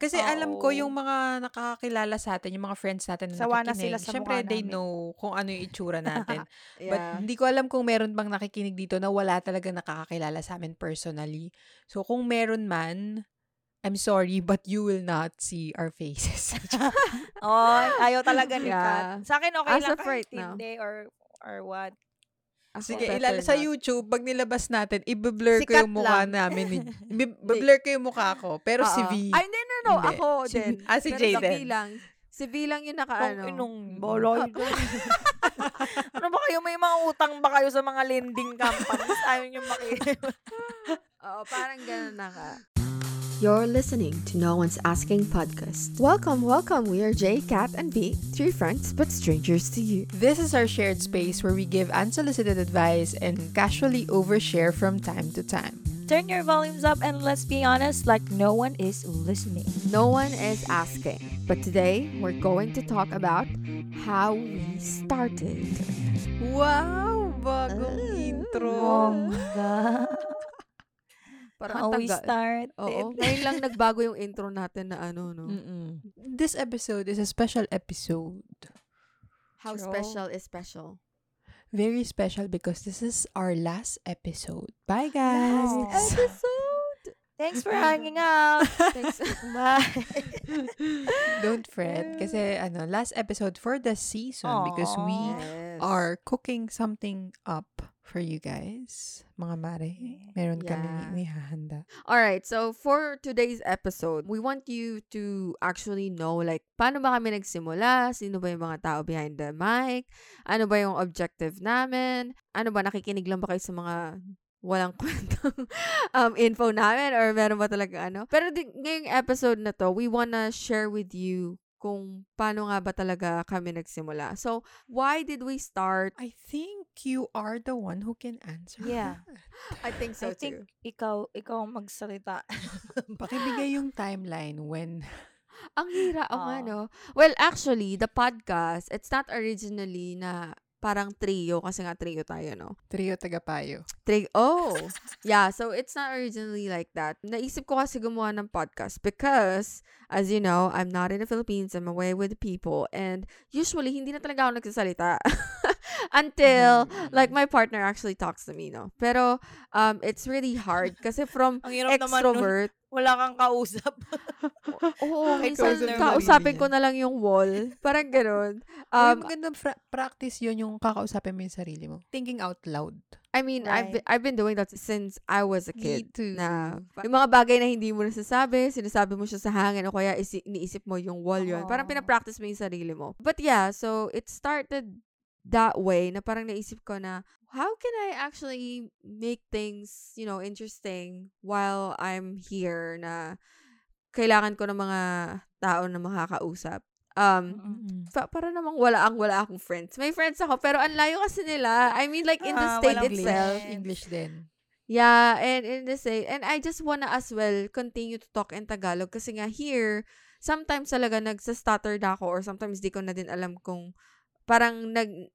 Kasi alam ko Oo. yung mga nakakakilala sa atin, yung mga friends natin na Sawa na nakikinig, sila sa syempre mukha they namin. know kung ano yung itsura natin. But Yeah. hindi ko alam kung meron bang nakikinig dito na wala talaga nakakakilala sa amin personally. So kung meron man, I'm sorry, but you will not see our faces. Oh, ayaw talaga ni Yeah. Kat. Sa akin okay As lang of kahit right now. hindi or or what. Ako, Sige, ilala sa. YouTube, pag nilabas natin, i-blur ko yung mukha lang. namin. Ni, i-blur ko yung mukha ko. Pero si Oo. V, Ay, no, no, no. Hindi. Ako Si- din. ah, si Pero Jay Si V lang. Si V lang yung naka, Kung inong Mm. boloy ano ba kayo? May mga utang ba kayo sa mga lending companies? Ayaw nyo maki... Oo, parang ganun na ka. You're listening to No One's Asking podcast. Welcome, welcome. We are Jay, Kat, and B, three friends but strangers to you. This is our shared space where we give unsolicited advice and casually overshare from time to time. Turn your volumes up and let's be honest, like no one is listening. No one is asking, but today we're going to talk about how we started. Wow! Bagong intro. Parang How we started. Oo. Ngayon lang nagbago yung intro natin na ano, no? Mm-mm. This episode is a special episode. How True. special is special. Very special because this is our last episode. Bye, guys! Last Episode! Thanks for hanging out. Thanks. Bye. Don't fret. Kasi, ano, last episode for the season because we Yes. are cooking something up for you guys. Mga mare, meron Yeah. kami ihahanda. All right, so for today's episode, we want you to actually know like paano ba kami nagsimula, sino ba yung mga tao behind the mic, ano ba yung objective namin, ano ba nakikinig lang ba kayo sa mga walang kwentang um, info namin or meron ba talaga ano. Pero di, ngayong episode na to, we wanna share with you kung paano nga ba talaga kami nagsimula. So, why did we start? I think you are the one who can answer. Yeah. I think I think ikaw, ikaw ang magsalita. Pakibigay yung timeline when Ang hira, o nga, Oo. no? Well, actually, the podcast, it's not originally na parang trio, kasi nga trio tayo, no? trio tagapayo. Trio, oh! yeah, so it's not originally like that. Naisip ko kasi gumawa ng podcast because, as you know, I'm not in the Philippines, I'm away with people, and usually, hindi na talaga ako nagsasalita. Until, like, my partner actually talks to me, no? Pero, um, it's really hard kasi from extrovert, Wala kang kausap. Oo, Kahit minsan kausapin ko na lang yung wall. Parang ganun. Um, Um, magandang fra- practice yun yung kakausapin mo yung sarili mo. Thinking out loud. I mean, I've, been, Right. I've been doing that since I was a Me kid. too. Na, yung mga bagay na hindi mo nasasabi, sinasabi mo siya sa hangin o kaya isi, iniisip mo yung wall yun. Parang Oo. pinapractice mo yung sarili mo. But yeah, so it started that way na parang naisip ko na, how can I actually make things, you know, interesting while I'm here na kailangan ko ng mga tao na makakausap. Um, Mm-mm. pa- para namang wala ang wala akong friends. May friends ako, pero ang layo kasi nila. I mean, like, in the Ah, state itself. friends. English din. Yeah, and in the state. And I just wanna as well continue to talk in Tagalog kasi nga here, sometimes talaga nagsa-stutter na ako or sometimes di ko na din alam kung parang nag,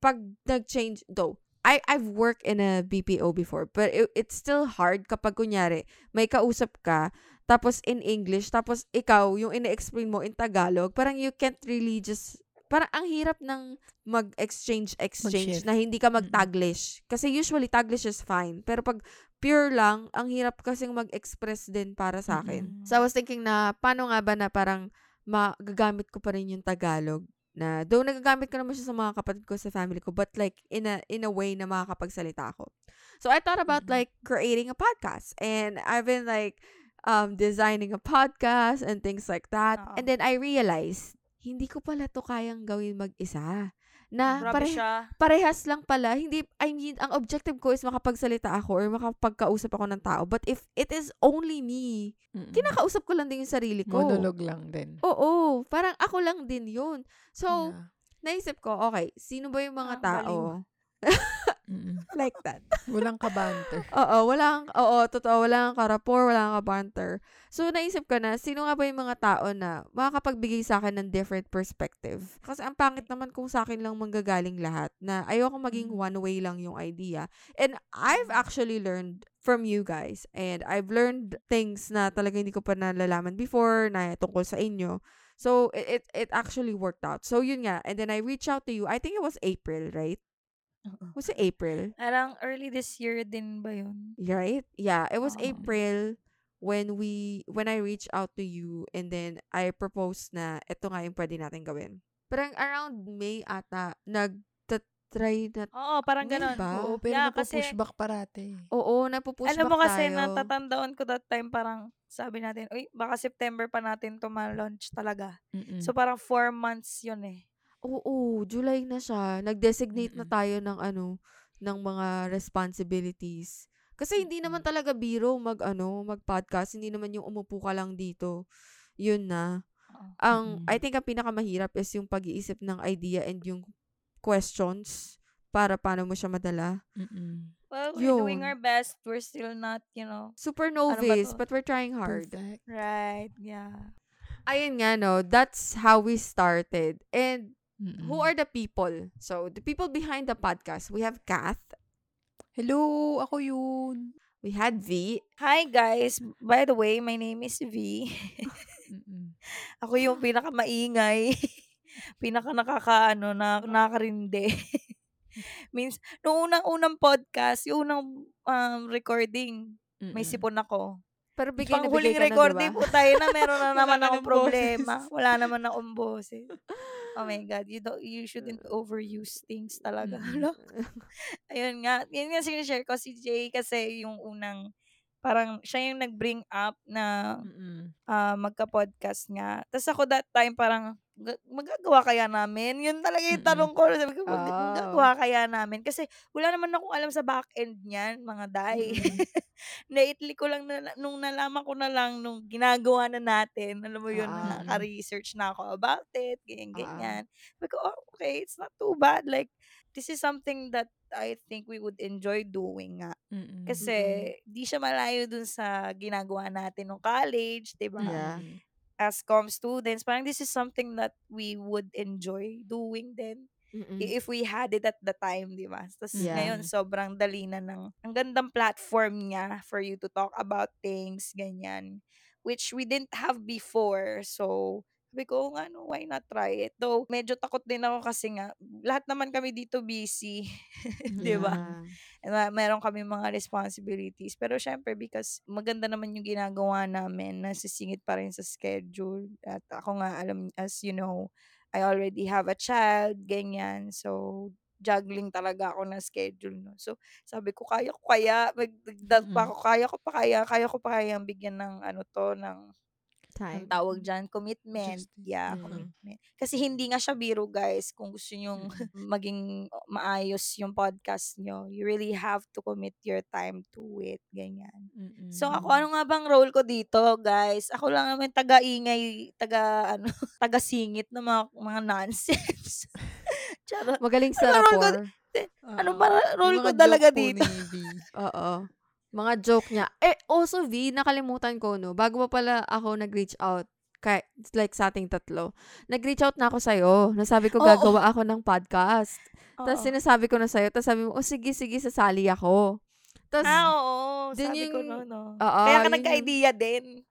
pag nag-change, though, I, I've worked in a BPO before, but it, it's still hard kapag kunyari, may kausap ka, tapos in English, tapos ikaw, yung ine-explain mo in Tagalog, parang you can't really just, parang ang hirap ng mag-exchange, exchange, na hindi ka mag-Taglish. Kasi usually, Taglish is fine. Pero pag pure lang, ang hirap kasing mag-express din para sa akin. Mm-mm. So, I was thinking na, paano nga ba na parang magagamit ko pa rin yung Tagalog? Na, though nagagamit ko naman siya sa mga kapatid ko sa family ko, but like, in a, in a way na makakapagsalita ako. So, I thought about Mhm. like creating a podcast. And I've been like, um, designing a podcast and things like that. Oo. And then I realized, hindi ko pala to kayang gawin mag-isa. Na Grabe pare- siya. parehas lang pala. Hindi, I mean, ang objective ko is makapagsalita ako or makapagkausap ako ng tao. But if it is only me, Mm-mm. kinakausap ko lang din yung sarili ko. Monologue lang din. Oo, parang ako lang din yun. So, Yeah. naisip ko, okay, sino ba yung mga Ah, tao? Mm-mm. like that. Walang kabanter. Oo, walang, oo, totoo, walang karapor, walang kabanter. So, naisip ko na, sino nga ba yung mga tao na makakapagbigay sa akin ng different perspective? Kasi ang pangit naman kung sa akin lang manggagaling lahat, na ayoko maging one way lang yung idea. And I've actually learned from you guys, and I've learned things na talaga hindi ko pa nalalaman before, na tungkol sa inyo. So, it, it, it actually worked out. So, yun nga. And then I reached out to you. I think it was April, right? Oo. Was it April? Parang early this year din ba yun? Right? Yeah, it was Oo. April when we when I reached out to you and then I proposed na ito nga yung pwede natin gawin. Parang around May ata nag-try na Oo, parang May ganon. ba? Oo, pero Yeah, napupush kasi- back parate. Oo, napupush Alam back mo kasi tayo. natatandaan ko that time parang sabi natin, uy, baka September pa natin to ma-launch talaga. Mm-mm. So parang four months yun eh. Oo, July na siya. Nag-designate na Mm-mm. tayo ng ano, ng mga responsibilities. Kasi hindi naman talaga biro mag ano, mag-podcast, hindi naman yung umupo ka lang dito. Yun na. Oo. Ang Mm-mm. I think ang pinakamahirap is yung pag-iisip ng idea and yung questions para paano mo siya madala. Mm-mm. Well, we're doing Yun. our best. We're still not, you know, Super Ano novice, to? but we're trying hard. Perfect. right, yeah. Ayun nga, no, that's how we started. And Mm-mm. who are the people? So, the people behind the podcast, we have Kath, Hello, ako yun. we had V, Hi guys. By the way, my name is V. Ako yung pinaka maingay. pinaka nakakaano na nakakarinde. Means nung unang-unang podcast, yung unang um, recording, may Mm-mm. sipon ako. pero bigay na bigay ka na, recording diba? po tayo na meron na naman akong ng problema. Wala naman akong boses. Oh my God, you don't, you shouldn't overuse things talaga. No? Ayun nga, yun nga sinishare ko si Jay kasi yung unang, parang siya yung nag-bring up na Mm-mm. ah, magka-podcast nga. Tapos ako that time parang, "Ga- magagawa kaya namin? Yun talaga yung Mm-mm. tanong ko. Sabi ko, "Mag- Oh. magagawa kaya namin? Kasi wala naman akong alam sa back-end niyan, mga day. Mm-mm. Naitli ko lang, na, nung nalaman ko na lang, nung ginagawa na natin, alam mo yun, Ah. naka-research na ako about it, ganyan, Ah. ganyan. Sabi ko, oh, okay, it's not too bad. Like, this is something that I think we would enjoy doing nga. Mm-mm. Kasi, di siya malayo dun sa ginagawa natin nung college, di ba? Yeah. Mm-mm. As com students, parang this is something that we would enjoy doing then Mm-mm. if we had it at the time, di ba? Tapos Yeah. ngayon, sobrang dali na ng, ang gandang platform niya for you to talk about things, ganyan, which we didn't have before. So, sabi ko, nga, no, why not try it? Though, medyo takot din ako kasi nga, lahat naman kami dito busy, di ba? Yeah. And ma- meron kami mga responsibilities. Pero syempre, because maganda naman yung ginagawa namin, nasisingit pa rin sa schedule. At ako nga, alam, as you know, I already have a child, ganyan. So, juggling talaga ako ng schedule. No? So, sabi ko, kaya ko kaya, magdagdag pa Mm. ako, kaya ko pa kaya, kaya ko pa kaya bigyan ng ano to, ng Time. ang tawag dyan, commitment. Justice. Yeah, Mm. commitment. Kasi hindi nga siya biro, guys. Kung gusto nyong maging maayos yung podcast nyo, you really have to commit your time to it. Ganyan. Mm-mm. So, ako, ano nga bang role ko dito, guys? Ako lang naman taga-ingay, taga, ano, taga-singit ng mga, mga nonsense. Charot. Magaling sa Ano role ko? rapport. Ano ba role ko mga talaga dito? Oo. Mga joke niya. Eh, also, V, nakalimutan ko, no? Bago pa pala ako nag-reach out, kay, like sa ating tatlo, nag-reach out na ako sa'yo. Nasabi ko, gagawa ako ng podcast. Tapos Oo. sinasabi ko na sa'yo, tapos sabi mo, oh, sige, sige, sasali ako. Tapos, Ah, oo. Dun Sabi ko, yung- no, no. Oo, Kaya ka nagka-idea din.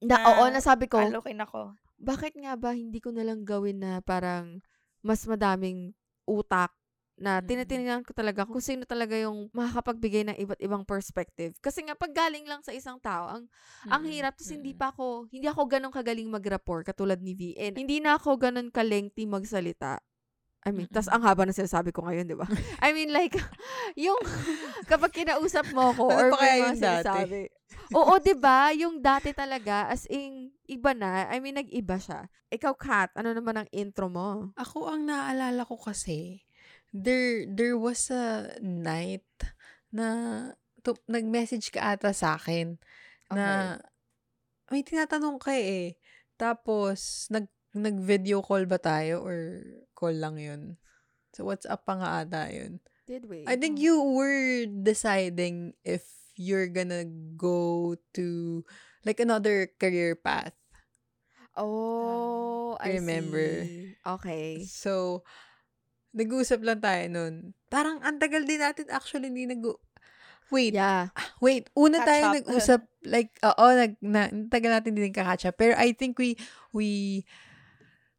na, na- oo, nasabi ko, Alokin ako. bakit nga ba hindi ko nalang gawin na parang mas madaming utak na Mm. tinitingnan ko talaga kung sino talaga yung makakapagbigay ng iba't ibang perspective. Kasi nga, pag galing lang sa isang tao, ang, ang Mm-mm. hirap, tapos hindi Mm-mm. pa ako, hindi ako ganun kagaling mag-rapport katulad ni V. And hindi na ako ganun ka-lengthy magsalita. I mean, tas Mm-mm. ang haba na sinasabi ko ngayon, di ba? I mean, like, yung, kapag kinausap mo ko, Ano or may mga sinasabi. Oo, di ba? Yung dati talaga, as in, iba na. I mean, nag-iba siya. Ikaw, Kat, ano naman ang intro mo? Ako ang naalala ko kasi, there there was a night na to, nag-message ka ata sa akin na may tinatanong ka eh. Tapos, nag, nag-video call ba tayo or call lang yun? So, WhatsApp pa nga ata yun. Did we? I think you were deciding if you're gonna go to like another career path. Oh, I Remember. see. Okay. So, nag-uusap lang tayo nun. Parang ang tagal din natin actually hindi nag Wait, Yeah. wait. Una Catch tayo up. nag-usap like oo, nag na, tagal natin din kakatch up. Pero I think we we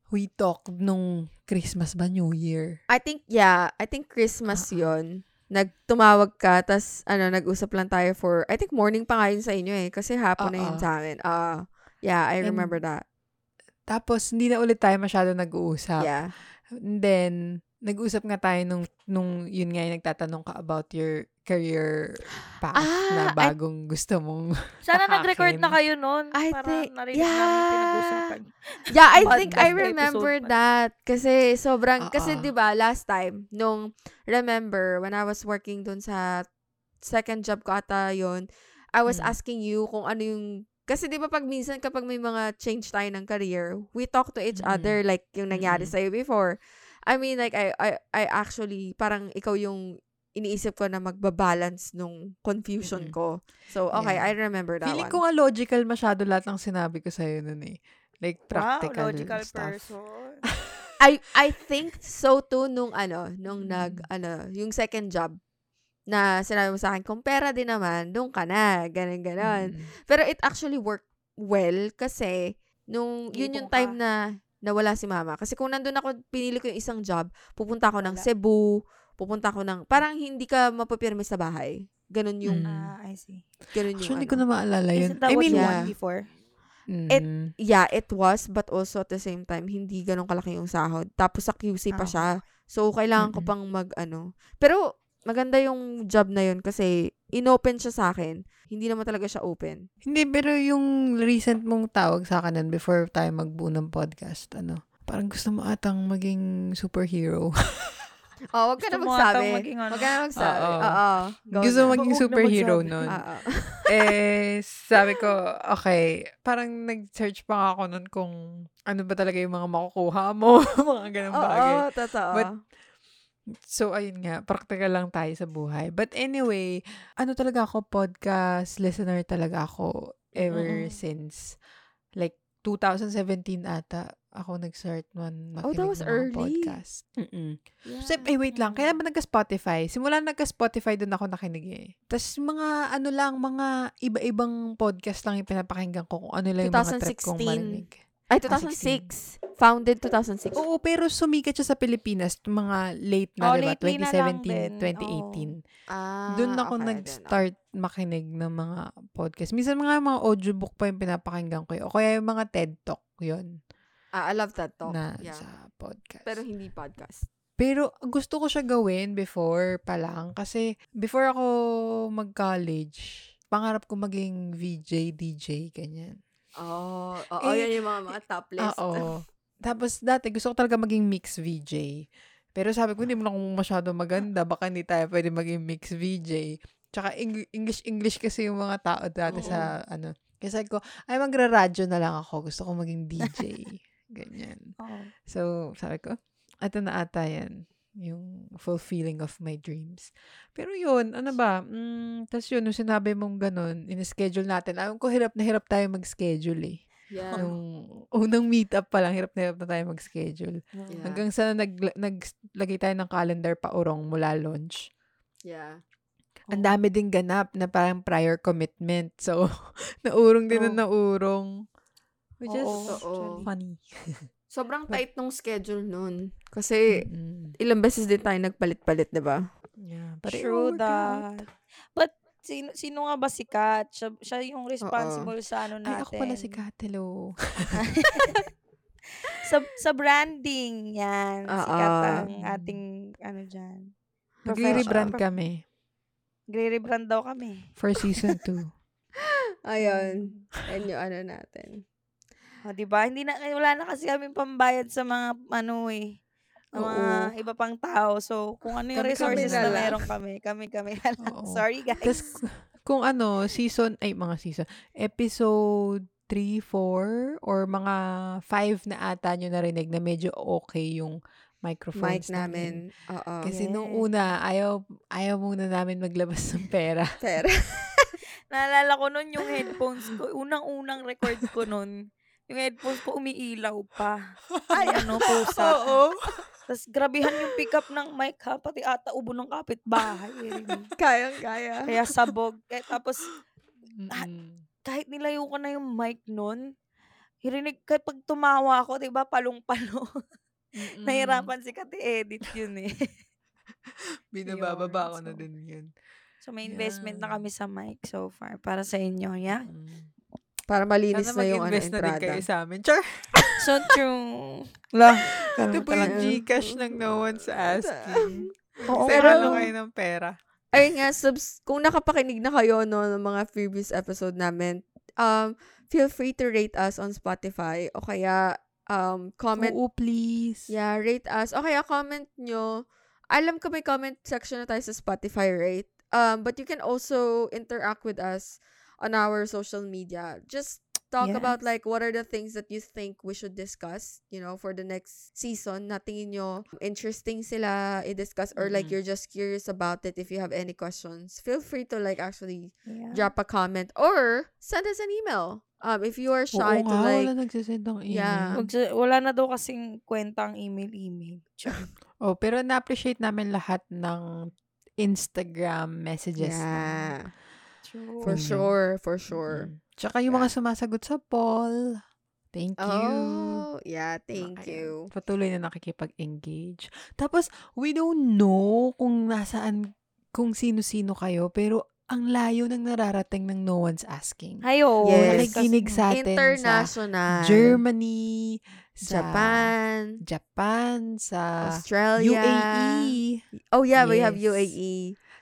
we talked nung Christmas ba New Year. I think, yeah. I think Christmas Oo. yon Nagtumawag ka, tas ano, nag-usap lang tayo for, I think morning pa nga yun sa inyo eh. Kasi hapon na yun sa amin. Ah, yeah, I And- remember that. Tapos hindi na ulit tayo masyado nag-uusap. Yeah. And then nag-usap nga tayo nung nung yun nga yung nagtatanong ka about your career path Ah, I- na bagong gusto mong Sana Sa nag-record na kayo noon I para think- narinig yeah. namin pinag-usapan. Yeah, I think I remember that. Kasi sobrang, kasi Oo. 'di ba last time, nung, remember, when I was working dun sa second job ko ata yun, I was Mm. asking you kung ano yung, kasi 'di ba pag minsan kapag may mga change tayo ng career, we talk to each Mm. other like yung nangyari Mm. sa'yo before. I mean, like, I, I, I actually, parang ikaw yung iniisip ko na magbabalance nung confusion ko. So, okay, Yeah. I remember that Feeling one. ko nga logical masyado lahat ng sinabi ko sa'yo nun eh. Like practical wow, logical stuff. person. I I think so too nung ano, nung nag Mm. ano, yung second job na sinabi mo sa akin, kung pera din naman, doon ka na, ganun ganon. Mm. Pero it actually worked well kasi nung yun yung time na nawala si mama. Kasi kung nandun ako, pinili ko yung isang job, pupunta ako ng Wala. Cebu, pupunta ako ng, parang hindi ka mapapirme sa bahay. Ganun yung, Mm. Ah, I see. ganun yung Actually, hindi ano. ko na maalala yun. Isn't that I what mean, you yeah. want before? mm, Yeah, it was, but also at the same time, hindi ganun kalaki yung sahod. Tapos sa QC pa Ah, siya. So, kailangan ko Mm-mm. pang mag, ano. Pero, maganda yung job na yun kasi inopen siya sa akin. Hindi naman talaga siya open. Hindi, pero yung recent mong tawag sa akin before tayo magbuo ng podcast, ano, parang gusto mo atang maging superhero. Oh, wag ka na Gusto mo atang magsabi. maging ano? Wag ka na magsabi. Oo. Oo. Go gusto na. mo maging na superhero nun. Oo. eh, sabi ko, okay, parang nag-search pa nga ako nun kung ano ba talaga yung mga makukuha mo, mga ganang bagay. Oo, totoo. But- So, ayun nga, practical lang tayo sa buhay. But anyway, ano talaga ako, podcast listener talaga ako ever Mm-mm. since, like, 2017 ata, ako nag-start man Oh, makinig that was ng early. podcast. Mm-mm. yeah. So, eh, wait lang. Kailan ba nagka-Spotify? Simula nagka-Spotify, doon ako nakinig eh. Tapos, mga, ano lang, mga iba-ibang podcast lang yung pinapakinggan ko kung ano lang yung mga trip kong 2016. marinig. Ay, Ah, 2006. Founded 2006. Oo, pero sumikat siya sa Pilipinas, mga late Oh, na, diba? lately na lang 2017, din. 2018. Ah, Doon ako okay, nag-start makinig ng mga podcast. Minsan mga mga audiobook pa yung pinapakinggan ko. yun. O kaya yung mga TED Talk, yun, Ah, I love that talk. na yeah. sa podcast. Pero hindi podcast. Pero gusto ko siya gawin before pa lang. Kasi before ako mag-college, pangarap ko maging VJ, DJ, ganyan. Oh, oo, Eh, yan yung mga, mga top list. Oo. Tapos dati, gusto ko talaga maging mix VJ. Pero sabi ko, hindi mo akong masyado maganda. Baka hindi tayo pwede maging mix VJ. Tsaka Eng- English-English kasi yung mga tao dati sa ano. Kaya sabi ko, ay magra-radyo na lang ako. Gusto ko maging DJ. Ganyan. Oh. So, sabi ko, ito na ata yan. Yung fulfilling of my dreams. Pero yun, ano ba? Mm, Tapos yun, nung sinabi mong ganun, in-schedule natin. Alam ko, hirap na hirap tayo mag-schedule eh. Yeah. Nung unang meetup pa lang, hirap na hirap na tayo mag-schedule. Yeah. Hanggang sa nag, naglagay tayo ng calendar pa urong mula launch. Yeah. Ang dami din ganap na parang prior commitment. So, naurong din Oh. na naurong. Which is Totoo. actually. funny. Sobrang tight nung schedule nun. Kasi, Mm. ilang beses din tayo nagpalit-palit, di ba? Yeah, but True worked out. that. But, sino, sino nga ba si Kat? Siya, siya yung responsible sa ano Ay, natin. ako pala si Katelo. Sa, sa branding, yan. Si Oo. Kat ang ating, ano dyan. Nagre-rebrand kami Gre-rebrand daw kami. for season 2. Ayun. Yan yung ano natin. O, di ba? Hindi na, wala na kasi kami pambayad sa mga, ano eh, ng mga Oo. iba pang tao. So, kung ano yung Kami-kami resources na na, lang. meron kami, kami-kami na lang. Oo. Sorry, guys. Tapos, kung ano, season, ay, mga season, episode 3, 4, or mga 5 na ata nyo narinig na medyo okay yung microphones mic namin. Oo. Kasi nung Yes. una, ayaw, ayaw muna namin maglabas ng pera. Pero, Naalala ko nun yung headphones ko. Unang-unang record ko nun. Yung headphones ko umiilaw pa. Ay, ano, pusa. Oo. Tapos grabihan yung pickup ng mic ha. Pati ata ubo ng kapitbahay. Eh. kayang-kaya. Kaya sabog. Eh, tapos Mm-mm. kahit nilayo ko na yung mic nun, hirinig, kahit pag tumawa ako, di ba, palong-palo. Mm-mm. Nahirapan si Kati edit yun eh. Binabababa ko Yun, na so- din yun. So, may investment na Yeah. kami sa mic so far. Para sa inyo, yeah? Mm. Para malinis Sana na yung ano, mag-invest na din entrada. kayo sa amin. Char! So true. La, Ito po yung. Gcash ng no one's asking. Oo, pero- ano kayo ng pera. Ayun nga, subs, kung nakapakinig na kayo no, ng mga previous episode namin, um, feel free to rate us on Spotify o kaya um, comment Oo, please. Yeah, rate us. O kaya comment nyo. Alam ko may comment section na tayo sa Spotify, right? Um, but you can also interact with us on our social media. Just talk about Yes. like what are the things that you think we should discuss, you know, for the next season. Na tingin nyo interesting sila i-discuss or like Mhm. you're just curious about it if you have any questions. Feel free to like actually Yeah. drop a comment or send us an email. Um, if you are Oo shy to nga, like wala nagsasend ng email. Yeah. Wag sa- wala na daw kasing kwentang email-email. Oh, pero na-appreciate namin lahat ng Instagram messages. Yeah. True. For Mm. sure, for sure. Mm. Tsaka yung mga sumasagot sa poll. Thank you. Oh, yeah, thank Ayan. you. Patuloy na nakikipag-engage. Tapos, we don't know kung nasaan, kung sino-sino kayo, pero ang layo ng nararating ng no one's asking. Ayo. Yes. Nakikinig sa atin sa International. Germany, sa Japan, Japan, sa Australia. UAE, Oh yeah, we have Yes. UAE.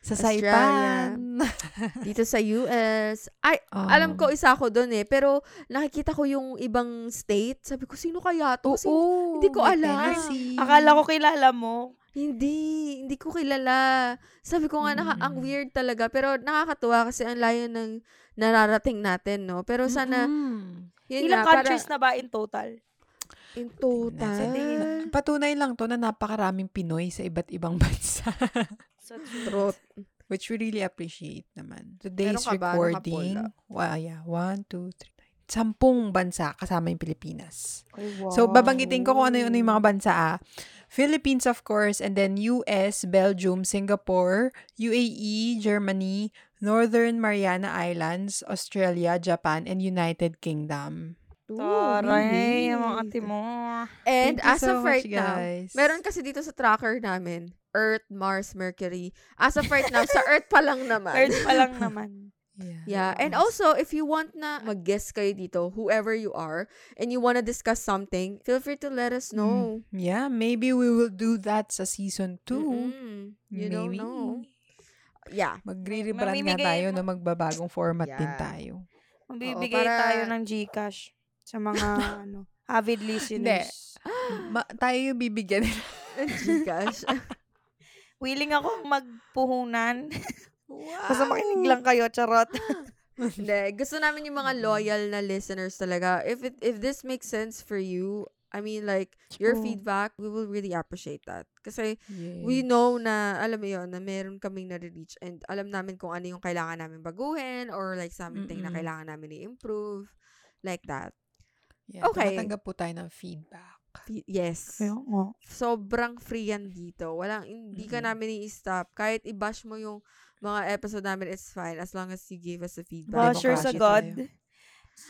sa Australia. Saipan. Dito sa US. Ay, alam ko Um, isa ko doon eh, pero nakikita ko yung ibang state. Sabi ko, sino kaya to? Kasi Oo, hindi ko alam. Tennessee. Akala ko kilala mo. Hindi, hindi ko kilala. Sabi ko nga, naka, ang Mm. weird talaga. Pero nakakatuwa kasi ang layo ng nararating natin, no? Pero sana, Mm-mm. yun Ilang nga, countries para, na ba in total? in total. Patunay lang to na napakaraming Pinoy sa iba't ibang bansa. So, Truth. Which we really appreciate naman. Today's ba recording, wow, yeah, one, two, three, nine. Sampung bansa kasama yung Pilipinas. Ay, wow. So, babanggitin ko kung ano yung, ano yung mga bansa ah. Philippines, of course, and then US, Belgium, Singapore, UAE, Germany, Northern Mariana Islands, Australia, Japan, and United Kingdom. Ooh, Taray, bilis. mga ate mo. And Thank as so of much, right now, guys. meron kasi dito sa tracker namin, Earth, Mars, Mercury. As of right now, sa Earth pa lang naman. Earth pa lang naman. Yeah. Yeah. And also, if you want na mag-guess kayo dito, whoever you are, and you want to discuss something, feel free to let us know. Yeah, maybe we will do that sa season 2. Mm-mm. You don't Maybe. know. Yeah. Magre-rebrand Mamimigay tayo mo- na magbabagong format din Yeah. tayo. Magbibigay para- tayo ng Gcash sa mga ano, avid listeners. Ma- tayo yung bibigyan nila. Gcash. Willing akong magpuhunan. Wow. Basta makinig lang kayo, charot. Hindi. Gusto namin yung mga loyal na listeners talaga. If it if this makes sense for you, I mean like your True. feedback, we will really appreciate that. Kasi Yes. we know na alam mo yon na meron kaming nare-reach and alam namin kung ano yung kailangan namin baguhin or like something na Mm-mm. kailangan namin i-improve. Like that. Yeah, Okay. Tumatanggap po tayo ng feedback. Fe- Yes. Kaya nga. sobrang free yan dito. Walang, hindi ka Mm-mm. namin i-stop. Kahit i-bash mo yung mga episode namin, it's fine. As long as you give us a feedback. Basher sa Bashi God. tayo.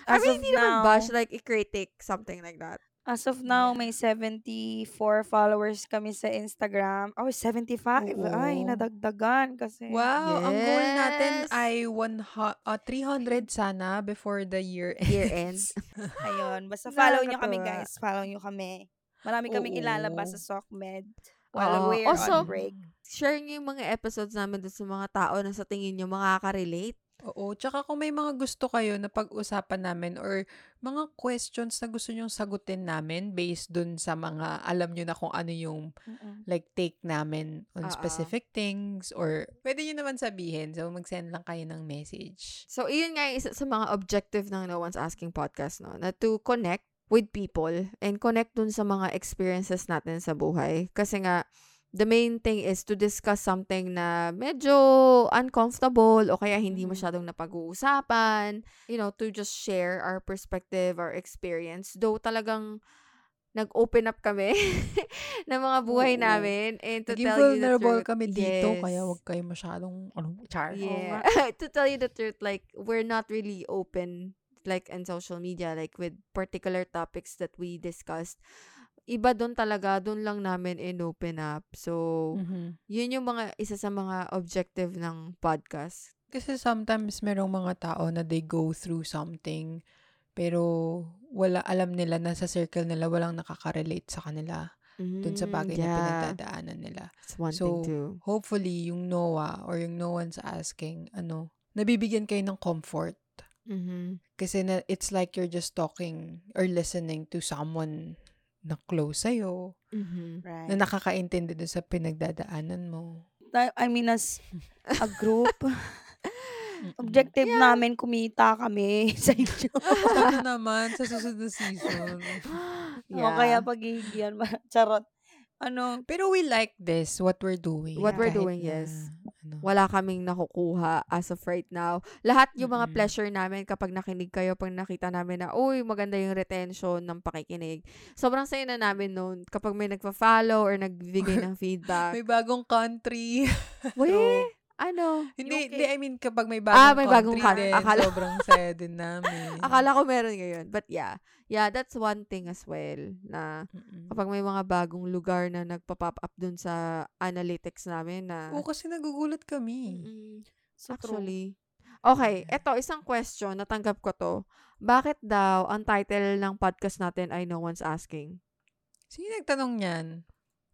I As mean, of hindi naman bash, like, i-critic, something like that. As of now, may 74 followers kami sa Instagram. Oh, 75. Oo. Ay, nadagdagan kasi. Wow, ang goal natin Yes. ay one uh, 300 sana before the year ends. Year ends. Ayun. Basta follow nyo kami, Nakakatuwa. guys. Follow nyo kami. Marami kaming Oo. ilalabas sa SOCMED while Oo. we're Also, on break. Share nyo yung mga episodes namin doon sa mga tao na sa tingin nyo makaka-relate. Oo, tsaka kung may mga gusto kayo na pag-usapan namin or mga questions na gusto nyong sagutin namin based dun sa mga alam nyo na kung ano yung Mm-mm. like take namin on Oo. specific things or pwede nyo naman sabihin. So, mag-send lang kayo ng message. So, iyon nga yung isa sa mga objective ng No One's Asking podcast, no? Na to connect with people and connect dun sa mga experiences natin sa buhay. Kasi nga, the main thing is to discuss something na medyo uncomfortable o kaya hindi Mm. masyadong napag-uusapan. You know, to just share our perspective, our experience. Though talagang nag-open up kami ng mga buhay Oo. namin and to Naging tell you the vulnerable truth. kami dito, kaya Yes. wag kayo masyadong, ano, char. Yeah. to tell you the truth, like, we're not really open, like, in social media, like, with particular topics that we discussed. Iba doon talaga, doon lang namin in-open up. So, Mhm. yun yung mga, isa sa mga objective ng podcast. Kasi sometimes merong mga tao na they go through something, pero wala, alam nila na sa circle nila walang nakaka-relate sa kanila dun sa Mm, bagay na yeah. pinagdadaanan nila. So, thing too. Hopefully, yung Noah or yung no one's asking, ano, nabibigyan kayo ng comfort. Mhm. Kasi na, it's like you're just talking or listening to someone na close sa'yo, Mhm. Right. na nakakaintindi dun sa pinagdadaanan mo. I- mean, as a group, objective namin kumita kami sa inyo. Sana naman sa susunod na season. O kaya paghihigian. Charot. Ano, Pero we like this, what we're doing. What we're kahit doing, na, yes. Ano. wala kaming nakukuha as of right now. Lahat yung mga Mm-mm. pleasure namin kapag nakinig kayo, pag nakita namin na, uy, maganda yung retention ng pakikinig. Sobrang saya na namin noon kapag may nagpa-follow or nagbibigay ng feedback. May bagong country. Weh, ano? hindi, UK. hindi, I mean, kapag may Ah, bagong may bagong country country. din, Akala- sobrang saya din namin. Akala ko meron ngayon. But yeah, yeah, that's one thing as well na Mm-mm. kapag may mga bagong lugar na nagpa-pop up dun sa analytics namin na Oo, kasi nagugulat kami. Mm-mm. true. Actually. Okay, eto, isang question, natanggap ko to. Bakit daw ang title ng podcast natin ay No One's Asking? Sino nagtanong niyan?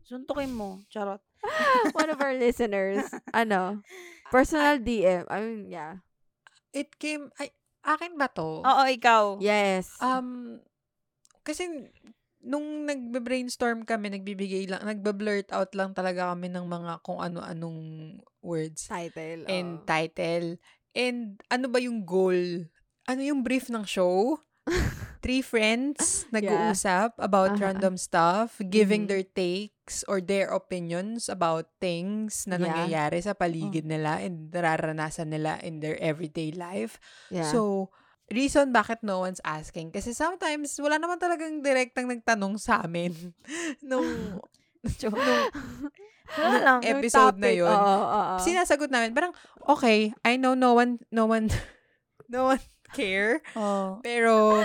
Suntukin mo. Charot. One of our listeners, ano, personal DM. I mean, yeah. It came, ay, akin ba to? Oo, ikaw. Yes. Um, kasi nung nagbe-brainstorm kami, nagbibigay lang, nagbe-blurt out lang talaga kami ng mga kung ano-anong words title. and oo. title. And ano ba yung goal? Ano yung brief ng show? Three friends nag-uusap about Aha. random stuff, giving Mhm. their takes or their opinions about things na Yeah. nangyayari sa paligid nila and nararanasan nila in their everyday life. yeah. So, reason bakit no one's asking. Kasi sometimes, wala naman talagang direktang nagtanong sa amin nung, nung. Yung episode na yun. Oo, oo, oo. sinasagot namin, parang, okay, I know no one, no one, no one care. Oh. Pero,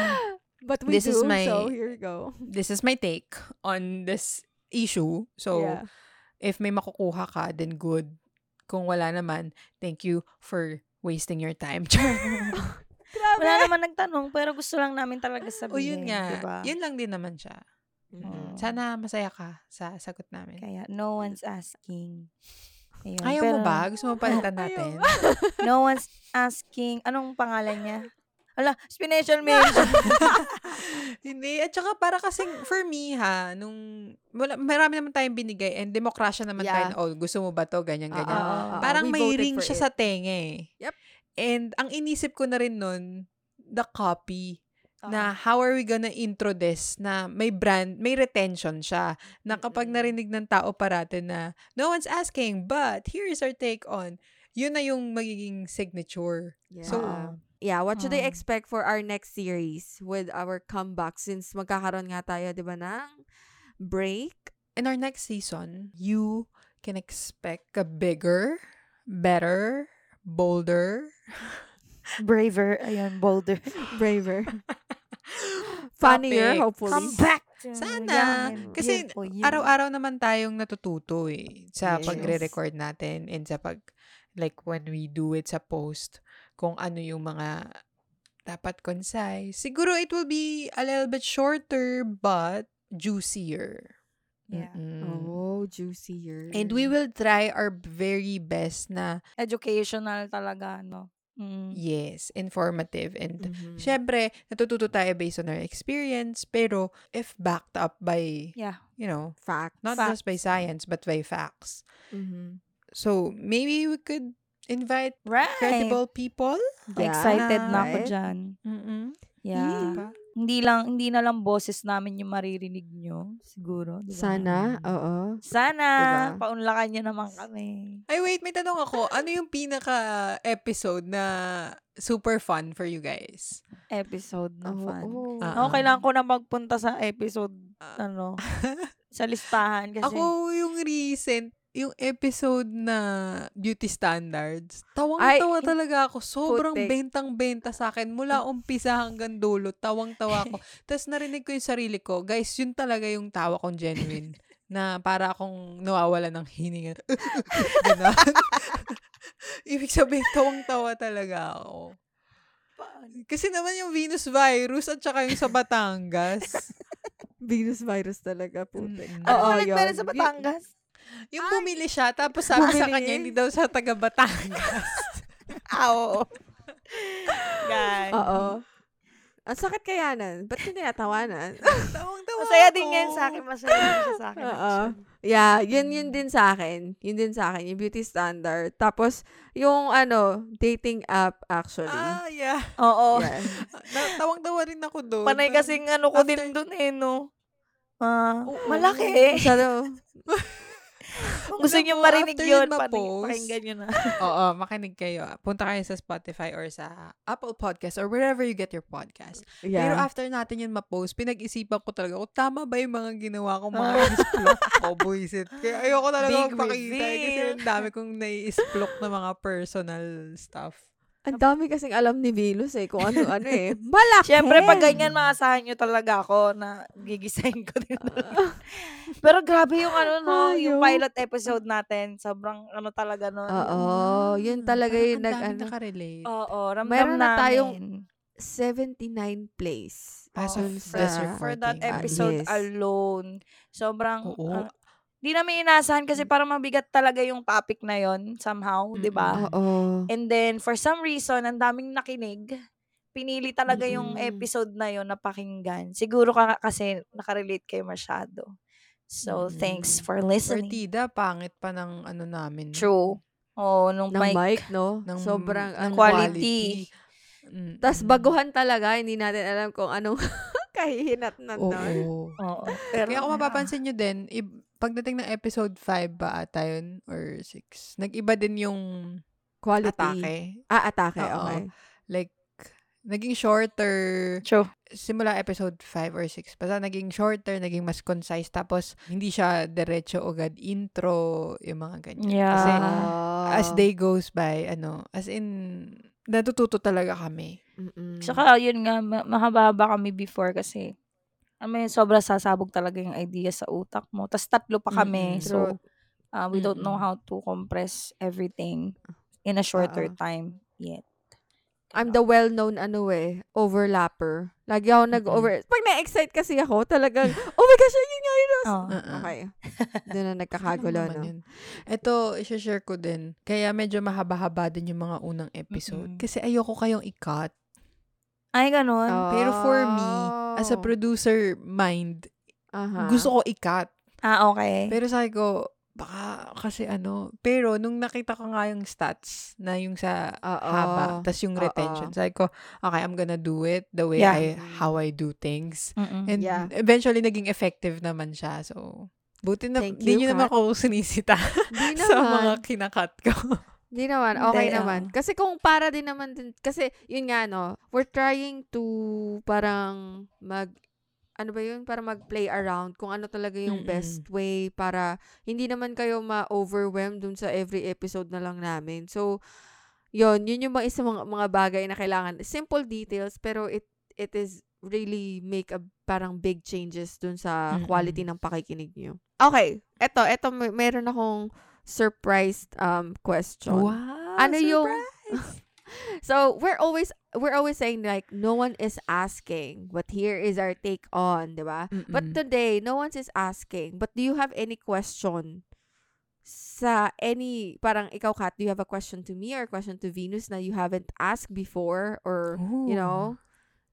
But we this do, is my- so here you go. this is my take on this issue. So, yeah. if may makukuha ka, then good. Kung wala naman, thank you for wasting your time. Wala naman nagtanong, pero gusto lang namin talaga sabihin. o yun nga, Diba? yun lang din naman siya. Mm. Mm. Sana masaya ka sa sagot namin. Kaya, no one's asking. Ayun, Ayaw pero mo ba? Gusto mo palitan natin? No one's asking. Anong pangalan niya? Ala, special mention. Hindi. At saka para kasing, for me ha, nung, wala, marami naman tayong binigay and demokrasya naman Yeah. tayo na, oh, gusto mo ba to? Ganyan, ganyan. oo, oo. Parang We may ring siya it. sa tenga eh. Yep. And ang inisip ko na rin nun, the copy na how are we gonna intro this na may brand, may retention siya. Na kapag narinig ng tao parate na no one's asking, but here's our take on, yun na yung magiging signature. Yeah. So, yeah, what should they Ah. expect for our next series with our comeback since magkakaroon nga tayo, 'di ba, ng break? in our next season, you can expect a bigger, better, bolder, Braver. Ayun, bolder. Braver. Funnier, hopefully. Come back. Sana. Kasi. Araw-araw naman tayong natututo eh sa Yes. pagre-record natin and sa pag like when we do it sa post kung ano yung mga dapat concise. Siguro it will be a little bit shorter but juicier. Yeah. Mm-mm. Oh, juicier. And we will try our very best na Educational talaga, no? Mm. yes, informative and Mhm. syempre natututo tayo based on our experience pero if backed up by Yeah. you know Fact. not Facts. just by science but by facts. Mhm. So, maybe we could invite Right. credible people. Yeah. Excited na ako Right? dyan. Mm-mm. Yeah. Diba? Hindi lang hindi na lang boses namin yung maririnig nyo, siguro, 'di ba? Sana, oo. Sana Diba? paunlakan niyo naman kami. Ay, wait, may tanong ako. Ano yung pinaka-episode na super fun for you guys? Episode na Oo, fun. oo. Ah, Ako, kailangan ko na magpunta sa episode, Ah. ano, sa listahan kasi. Ako, yung recent, yung episode na beauty standards, Ay, tawang-tawa talaga ako. Sobrang putik. bentang-benta sa akin. Mula umpisa hanggang dulo, tawang-tawa ako. Tapos narinig ko yung sarili ko, guys, yun talaga yung tawa kong genuine. na para akong nawawala ng hininga. Ganun. Ibig sabihin, tawang-tawa talaga ako. Kasi naman yung Venus virus at saka yung sa Batangas. Venus virus talaga, putik. Mm-mm. ano meron yun. sa Batangas? Yung bumili siya, tapos sabi sa Bumili? kanya, hindi daw sa taga Batangas. ah, oo. Guys. Oo. Ang sakit kaya nun. Ba't yung tinatawanan? Tawang-tawa Masaya din yan sa akin. Masaya din siya sa akin. Oo. Yeah, yun yun din sa akin. Yun din sa akin, yung beauty standard. Tapos, yung ano, dating app actually. Ah, yeah. Oo. Yeah. Tawang-tawa rin ako doon. Panay kasing ano ko after- din dun eh, no? Ah, Oo. malaki. Masyado. Kung gusto niyo marinig after yun, yun pati- ma-post, pakinggan nyo na. Oo, makinig kayo. Punta kayo sa Spotify or sa Apple Podcast or wherever you get your podcast. Pero Yeah. after natin yun ma-post, pinag-isipan ko talaga kung tama ba yung mga ginawa kong mga isplok ko, buisit. Kaya ayoko talaga Big magpakita eh, kasi ang dami kong nai-isplok na mga personal stuff. Ang dami kasing alam ni Venus eh, kung ano-ano eh. Malaki! Siyempre, pag ganyan, maasahan nyo talaga ako na gigisahin ko din. talaga. Pero grabe yung ano, no? Yung Ayaw. pilot episode natin. Sobrang ano talaga, no? Oo, yun talaga yung ang nag, ano, nakarelate. Oo, ramdam Meron na namin. tayong 79 plays. As of this sa- for that. Ah, episode yes. alone. Sobrang, Oo. ah, di namin inaasahan kasi parang mabigat talaga yung topic na yon somehow, di ba? Mm-mm. Oo. And then, for some reason, ang daming nakinig. Pinili talaga yung Mm-mm. episode na yon na pakinggan. Siguro ka kasi nakarelate kayo masyado. So, thanks for listening. Partida, pangit pa ng ano namin. True. Oh, nung Ng mic. mic, no? Ng, Sobrang, ng ang quality. Mm, Tapos mm. baguhan talaga, hindi natin alam kung anong kahihinat na Oo. nun. Oo. Pero, Kaya kung mapapansin nyo din, i- pagdating ng episode 5 ba ata yun? Or 6? Nag-iba din yung Quality. atake. Ah, atake, Oo. okay. Like, naging shorter True. simula episode 5 or 6. Basta naging shorter, naging mas concise. Tapos, hindi siya diretso agad intro, yung mga ganyan. Yeah. Kasi, as day goes by, ano, as in, natututo talaga kami. Mm-mm. Tsaka, yun nga, ma- mahaba kami before kasi, I mean, sobra sasabog talaga yung idea sa utak mo. Tapos tatlo pa kami. Mm-mm. So, uh, we don't know Mm-mm. how to compress everything in a shorter Oo. time yet. I'm the well-known, ano eh, overlapper. Lagi ako nag-over... Pag na-excite kasi ako, talagang, oh my gosh, yun nga yun. Oh. Uh-uh. Okay. Doon na nagkakagulo, Ano naman no? yun. Ito, isi-share ko din. Kaya medyo mahaba-haba din yung mga unang episode. Mm-mm. Kasi ayoko kayong i-cut. Ay, ganun. Pero for me, as a Oh. producer mind, Aha. gusto ko i-cut. Ah, okay. Pero sabi ko, baka kasi ano. Pero nung nakita ko nga yung stats na yung sa Oo. haba, tas yung retention, sabi ko, okay, I'm gonna do it the way Yeah. I, how I do things. Mm-mm. And Yeah. eventually, naging effective naman siya. So, buti na, Thank di you, nyo naman ako sinisita sa mga kinakat ko. Di naman. Okay Hindi, naman. oo. Kasi kung para din naman din, kasi yun nga, no, we're trying to parang mag, ano ba yun, para mag-play around kung ano talaga yung Mm-mm. best way para hindi naman kayo ma-overwhelm dun sa every episode na lang namin. So, yun, yun yung mga isa mga, mga bagay na kailangan. Simple details, pero it it is really make a parang big changes dun sa Mm-mm. quality ng pakikinig nyo. Okay, eto, eto, may, meron akong surprised um question. Wow! Ano yung! So, we're always we're always saying like no one is asking, but here is our take on, 'di ba? But today, no one is asking. But do you have any question sa any parang ikaw Kat, do you have a question to me or a question to Venus na you haven't asked before or you Ooh. know?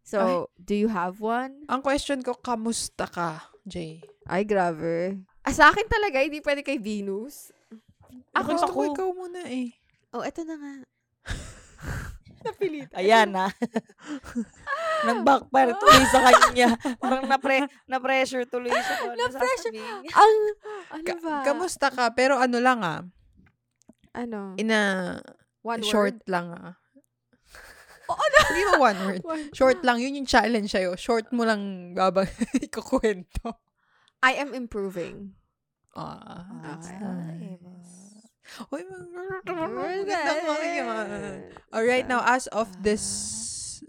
So, do you have one? Ang question ko, kamusta ka, Jay? Ay, grabe. Ah, sa akin talaga, hindi pwede kay Venus. Ako, gusto ko ikaw muna eh. Oh, eto na nga. Napilit. Ayan na. Nag-backfire tuloy sa kanya. Parang napre, na-pressure tuloy siya. ano Na-pressure. Ang, ano Ka- ba? kamusta ka? Pero ano lang ah. Ano? In a One short word? lang ah. Oh, ano? Hindi mo one word. One. Short lang. Yun yung challenge sa'yo. Short mo lang babang ikukwento. I am improving. Ah, that's Ay, nice. Uy, magandang mga yan. Alright, now as of this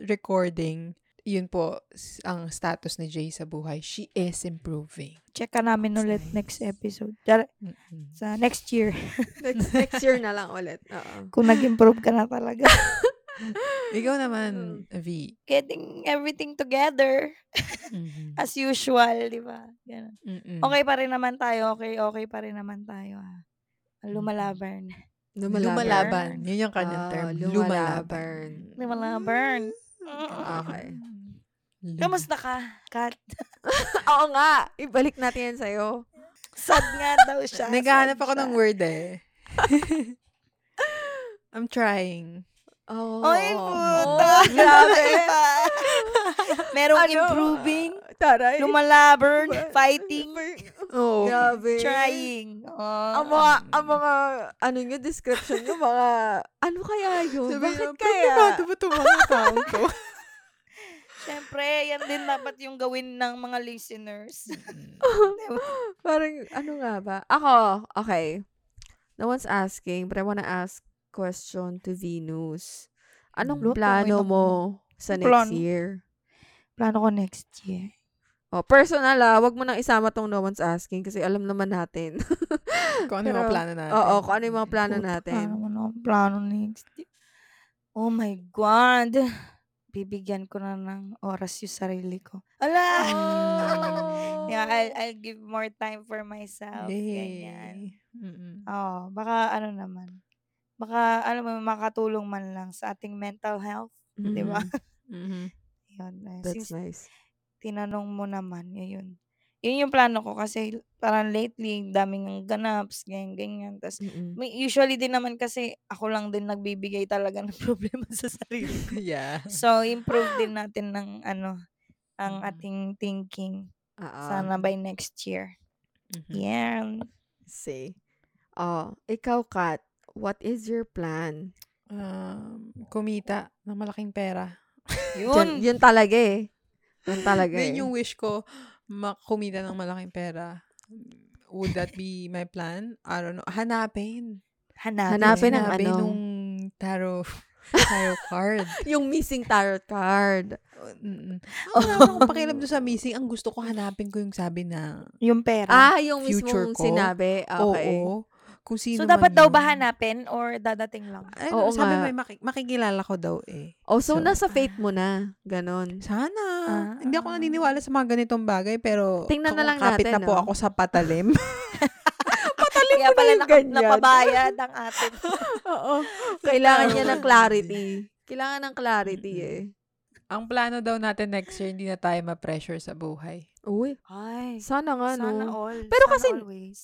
recording, yun po ang status ni Jay sa buhay. She is improving. Check ka namin That's ulit nice. next episode. Dar- Mm-mm. Sa next year. next, next year na lang ulit. Oo. Kung nag-improve ka na talaga. Ikaw naman, V. Getting everything together. Mhm. As usual, di ba? Ganun. Mm-mm. Okay pa rin naman tayo. Okay, okay pa rin naman tayo. Ah. Lumalaban. Lumalaban. Yun yung kanyang Ah, term. lumalaban. Lumalaban. Okay. Lum- Kamusta ka, Kat? Oo nga. Ibalik natin yan sa'yo. Sad nga daw siya. Naghahanap ako siya. ng word eh. I'm trying. Oh. Ay, Oh, puta. grabe. Merong Ano? improving, Taray. lumalaban, fighting, Oh. Grabe. trying. Oh. Ang mga, ang mga, ano nyo, description nyo, mga, ano kaya yun? Sabi Bakit niya, kaya? "Problemado ba itong mga tao to? Siyempre, yan din dapat yung gawin ng mga listeners. Parang, ano nga ba? Ako, okay. No one's asking, but I wanna ask question to Venus. Anong. Look, plano mo sa next plano? year? Plano ko next year. Oh, personal ah, wag mo nang isama tong no one's asking kasi alam naman natin. Kung ano yung mga plano natin. Oo, kung ano yung mga plano Puta, natin. Plano mo na ang plano next year. Oh my God. Bibigyan ko na ng oras yung sarili ko. Ala! Oh. yeah, I'll, I'll give more time for myself. Ganyan. Yay. Mm-mm. Oh, baka ano naman. Baka, alam mo, makatulong man lang sa ating mental health. Di ba? Mhm. Yun. eh, That's Since nice. tinanong mo naman, yun. Yun yung plano ko kasi parang lately, daming ganaps, ganyan, ganyan. Tapos, Mm-mm. may, usually din naman kasi ako lang din nagbibigay talaga ng problema sa sarili ko. yeah. So, improve din natin ng ano, ang Mm. ating thinking. Oo. Sana by next year. Mhm. Yeah. See. Oh, ikaw, Kat, what is your plan? Um, kumita ng malaking pera. Yun, Yun. yun talaga eh. Yun talaga eh. Yun yung wish ko, makumita ng malaking pera. Would that be my plan? I don't know. Hanapin. Hanapin. Hanapin ang Hanapin ano. nung tarot, tarot card. yung missing tarot card. Mm-mm. Oh, wala akong pakialam doon sa missing. Ang gusto ko, hanapin ko yung sabi na, Yung pera. Ah, yung Future mismong ko? sinabi. Okay. oo. Kung sino so, man dapat daw yun. ba hanapin or dadating lang? Ay, Oo sabi nga. may maki- makikilala ko daw eh. Oh, so, So, nasa fate mo na. Ganon. Sana. Ah. Hindi ako naniniwala sa mga ganitong bagay, pero Tingnan na lang kapit natin, na po no? ako sa patalim. Kaya mo na pala yung naka, ganyan. napabayad ang atin. Oo. Kailangan niya ng clarity. Kailangan ng clarity eh. Ang plano daw natin next year, hindi na tayo ma-pressure sa buhay. Uy, Ay, sana nga sana no. all. Pero sana kasi- always.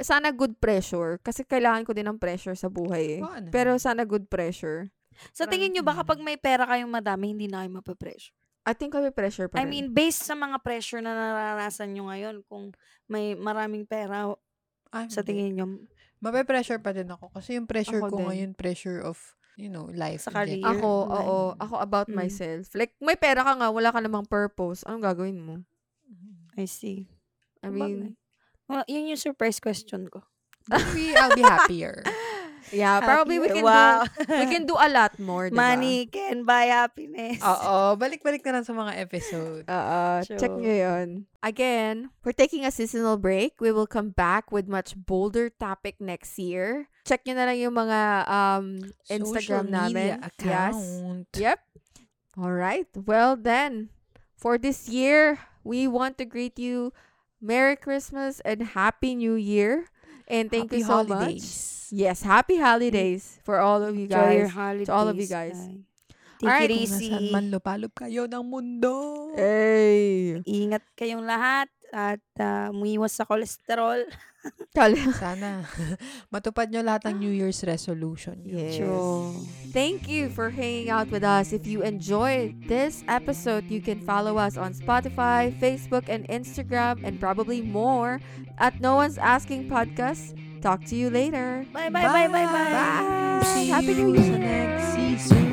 Sana good pressure. Kasi kailangan ko din ng pressure sa buhay eh. Naman. Pero sana good pressure. Sa tingin nyo ba kapag may pera kayong madami, hindi na kayo mapapressure? I think kami pressure pa I rin. mean, based sa mga pressure na naranasan nyo ngayon, kung may maraming pera, Ay, sa hindi. tingin nyo, Mape-pressure pa din ako. Kasi yung pressure Ako ko din. ngayon, pressure of, you know, life. Sa career. Ako, Right. oo. Ako about Mm. myself. Like, may pera ka nga, wala ka namang purpose. Anong gagawin mo? I see. I mean, Well, yun yung surprise question ko. Maybe I'll be happier. yeah, probably we can wow. do, we can do a lot more, diba? Money can buy happiness. Oo, balik-balik na lang sa mga episode. Oo, check nyo yun. Again, we're taking a seasonal break. We will come back with much bolder topic next year. Check nyo na lang yung mga um, Instagram Social media namin. account. Yes. Yep. All right. Well then, for this year, we want to greet you Merry Christmas and Happy New Year. And thank Happy you so holidays. much. Yes, happy holidays for all of you Enjoy your guys. holidays. to all of you guys. Ay. Take Alright, it Kung man lupalop kayo ng mundo. Hey. Ingat kayong lahat at uh, umiwas sa kolesterol. Kala- Sana matupad nyo lahat ng New Year's resolution. Yes. True. Thank you for hanging out with us. If you enjoyed this episode, you can follow us on Spotify, Facebook, and Instagram, and probably more at No One's Asking Podcast. Talk to you later. Bye, bye, bye, bye, bye. Bye. See Happy you New Year. next season.